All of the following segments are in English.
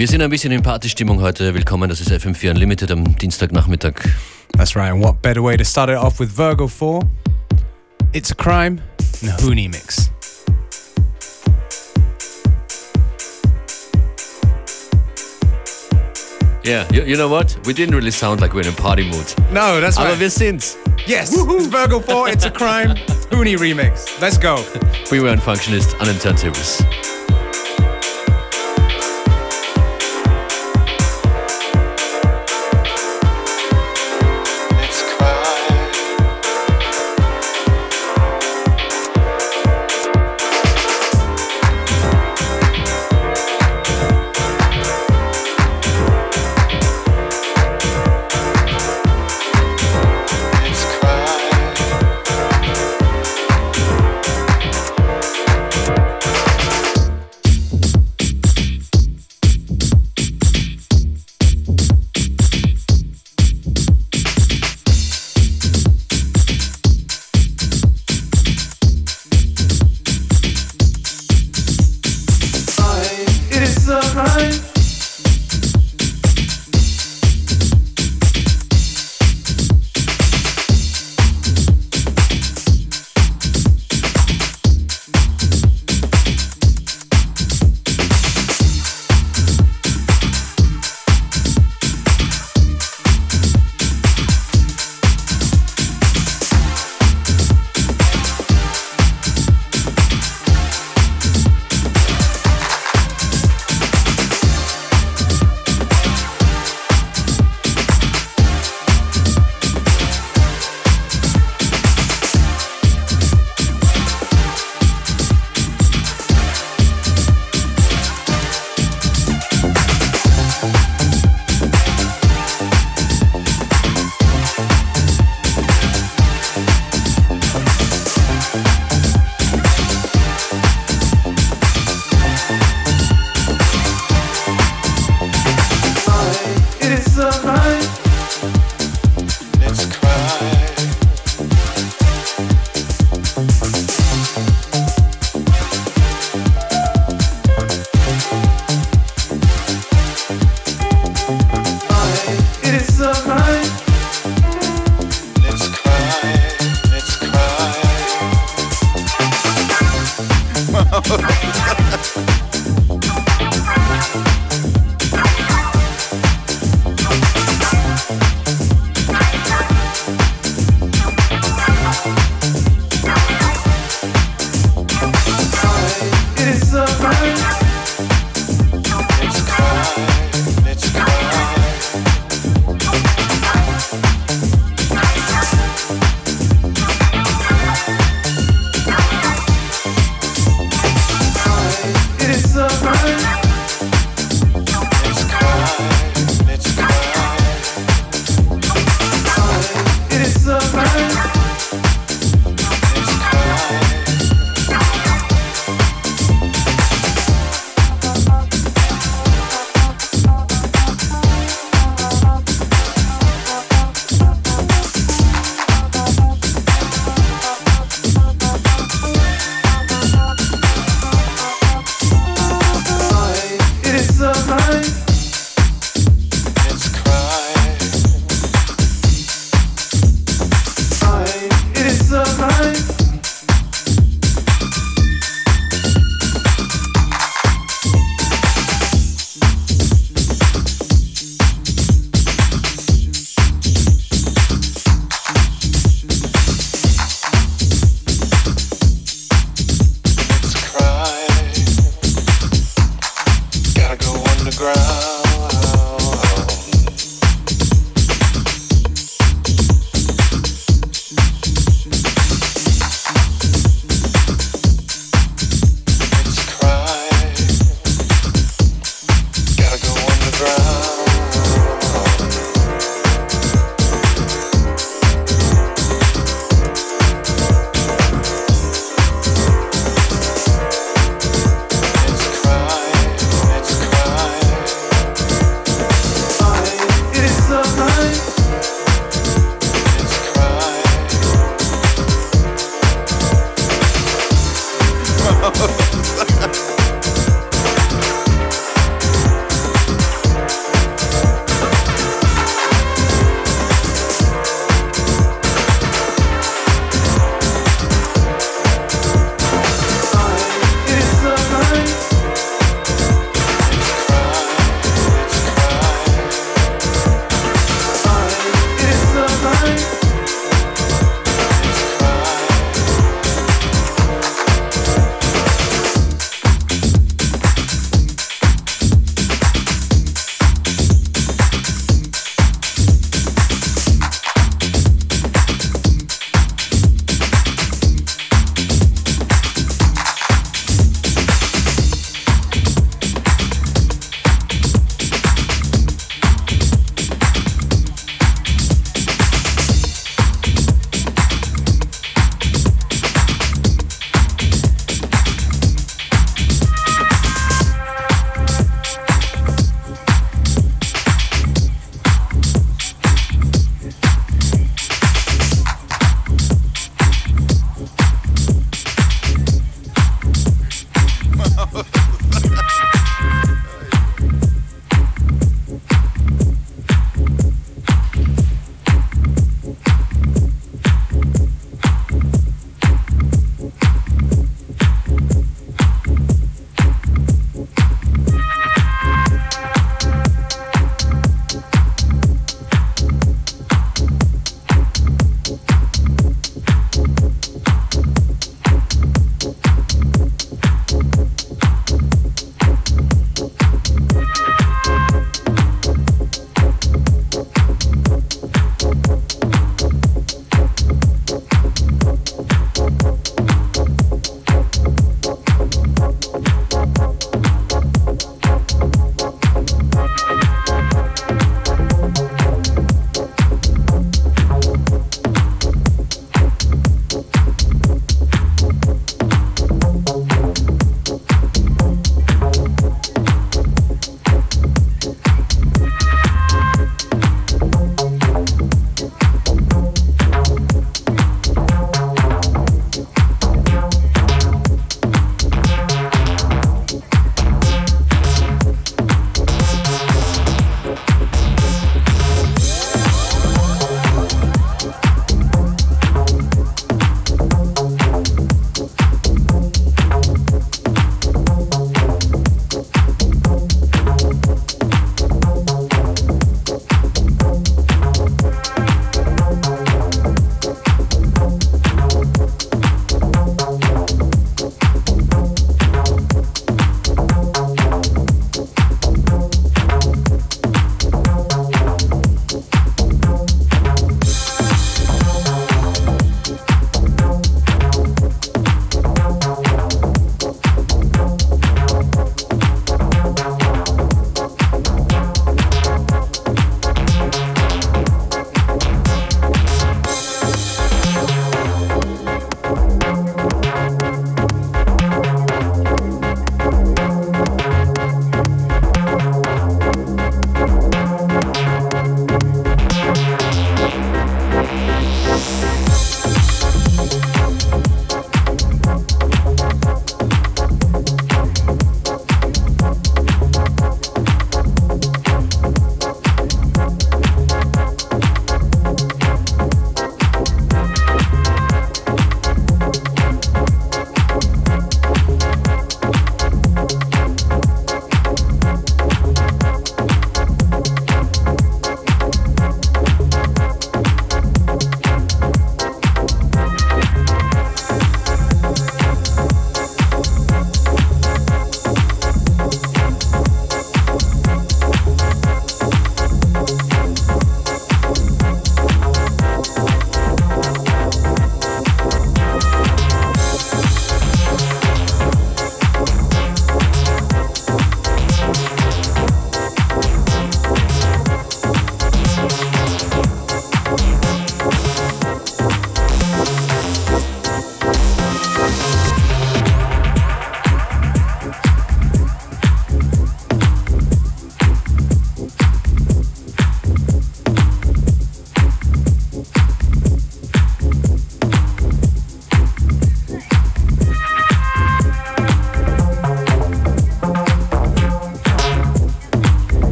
Wir sind ein bisschen in Partystimmung heute. Willkommen, das ist FM4 Unlimited am Dienstagnachmittag. That's right, and what better way to start it off with Virgo 4? It's a Crime and a Hooney mix. Yeah, you, you know what? We didn't really sound like we're in a party mood. No, that's Aber right. wir sind's. Yes, it's Virgo 4, It's a Crime, Hooney remix. Let's go. Freeway and Functionist an den Turntables.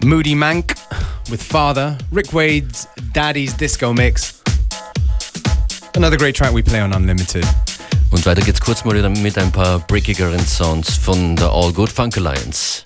Moodymann with Father, Rick Wade's Daddy's Disco Mix. Another great track we play on Unlimited. Und weiter geht's kurz mal wieder mit ein paar brickigeren Sounds von der All Good Funk Alliance.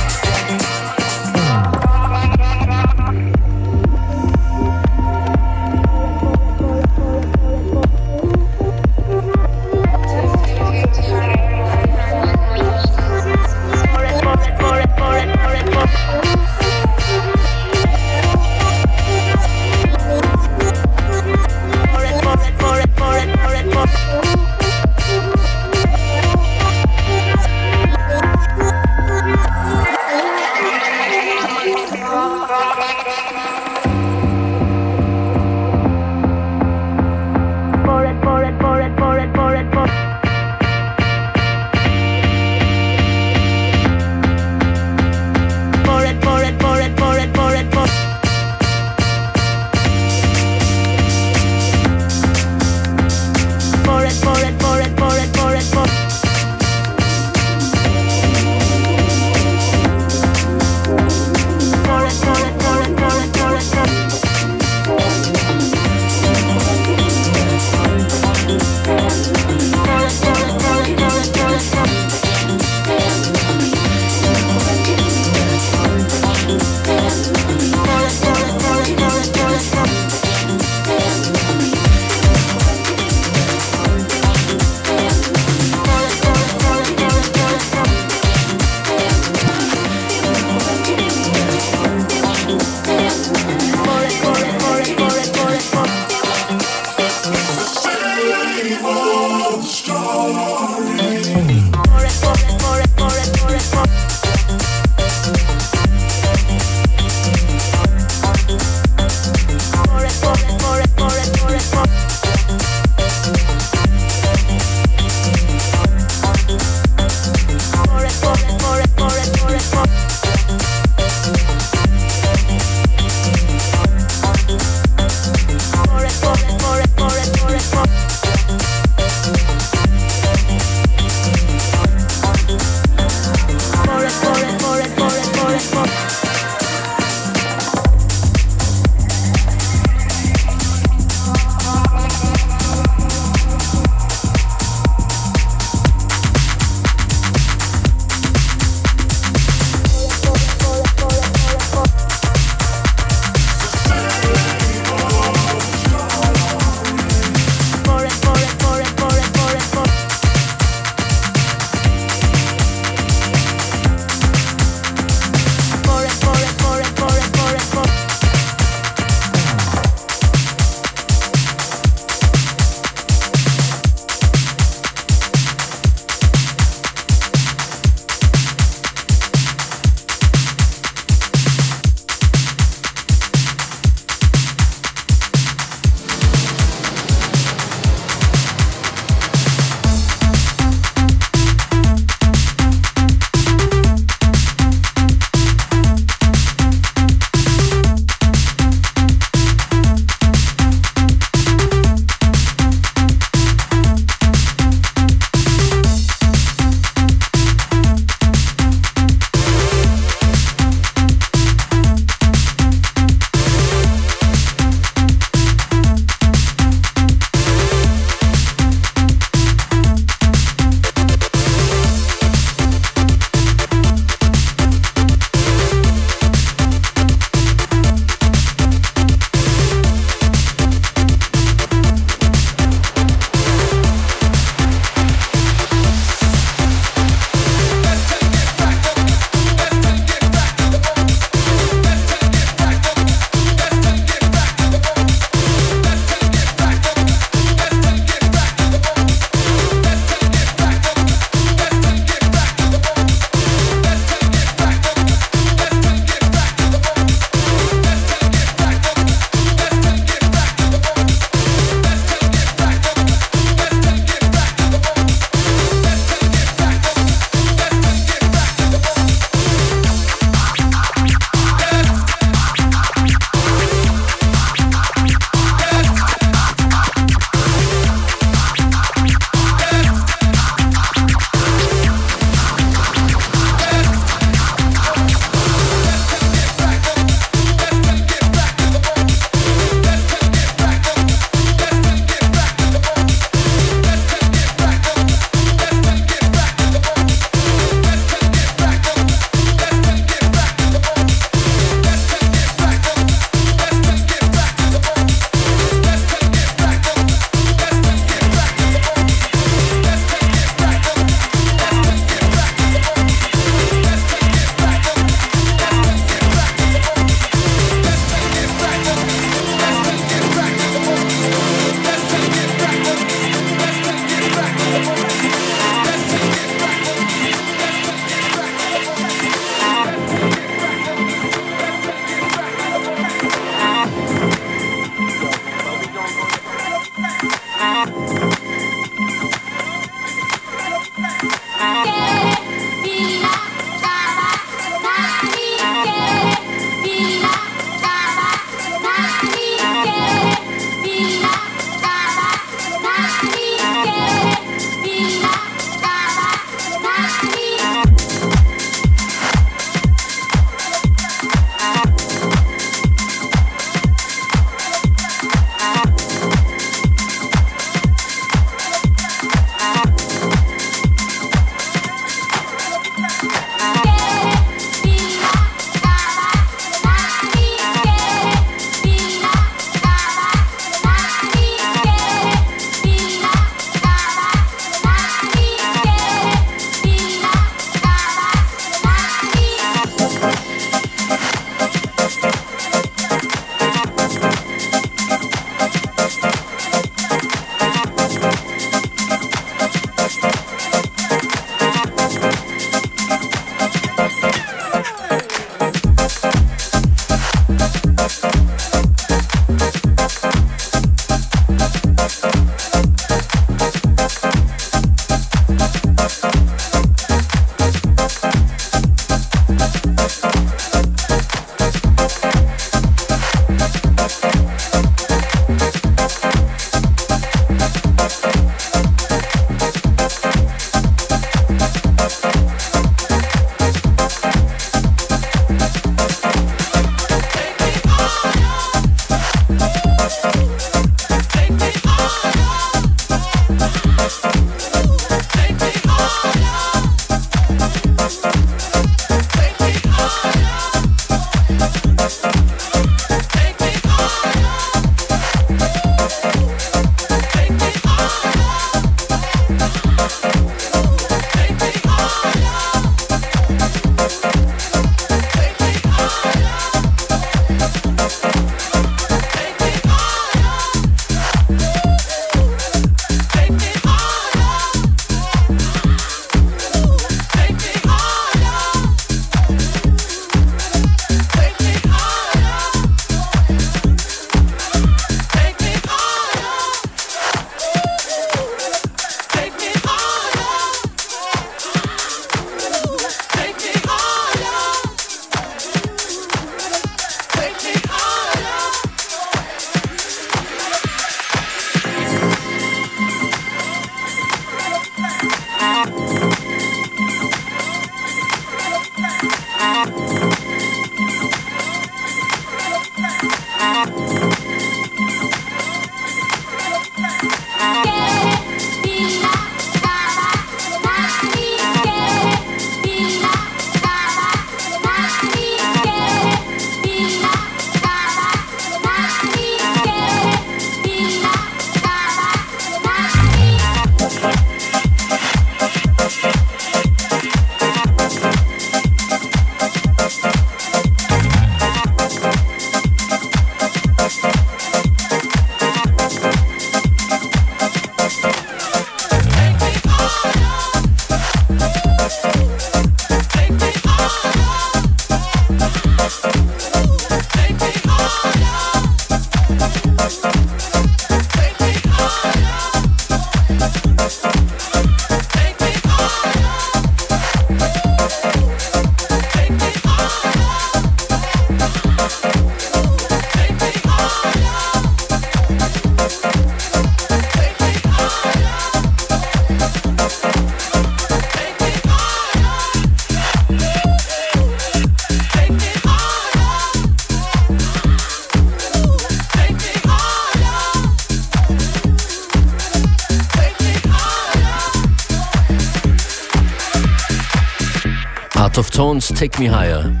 Tones, Take Me Higher.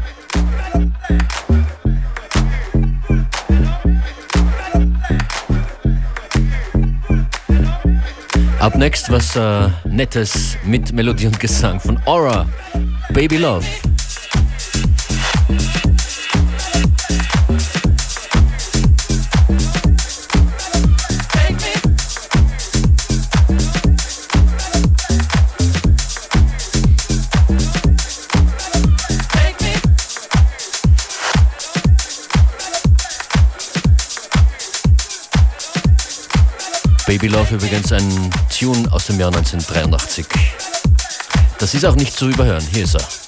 Ab next was äh, Nettes mit Melodie und Gesang von Aura, Baby Love. Baby Love übrigens ein Tune aus dem Jahr 1983. Das ist auch nicht zu überhören. Hier ist er.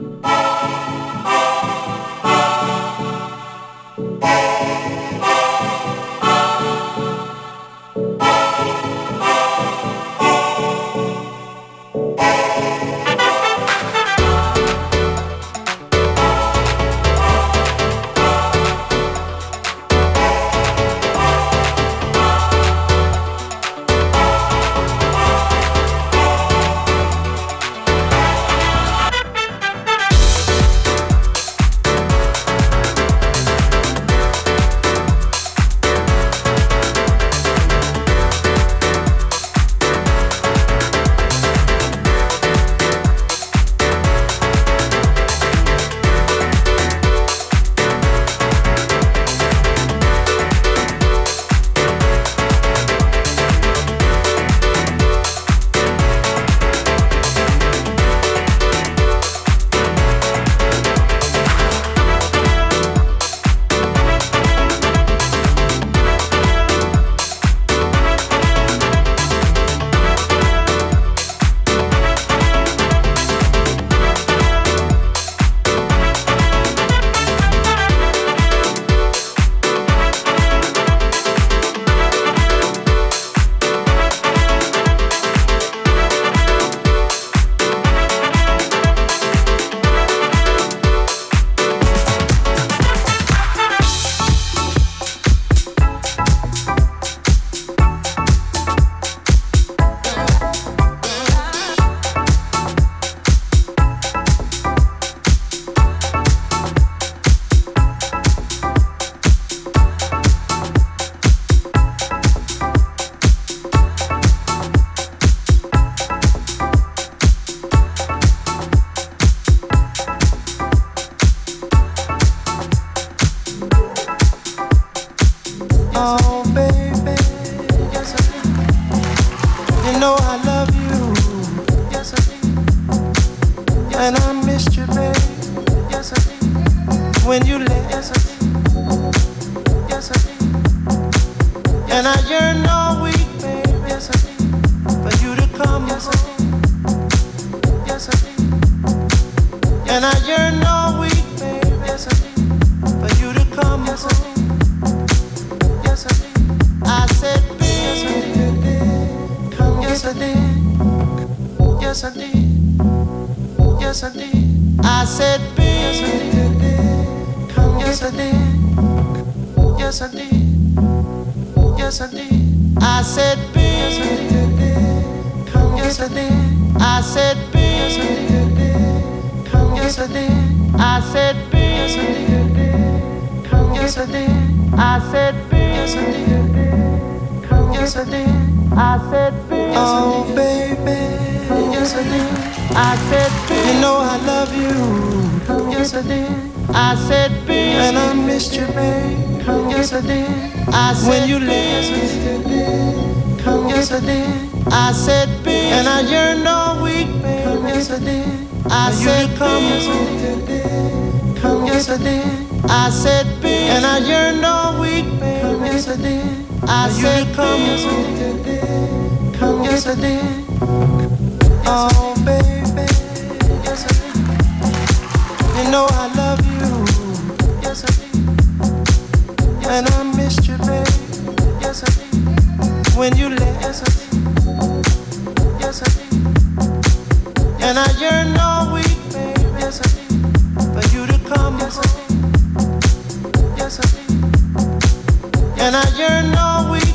Bye. said, bitch. And I yearned all week, baby. Come yes, I did. I you said, come, yes, I did. Come, yes, I did. Oh, baby. Yes, I did. You know I love you. Yes, I did. And I missed you, baby. Yes, I did. When you left. Yes, I did. Yes, I did. And I yearned all week. and I yearn always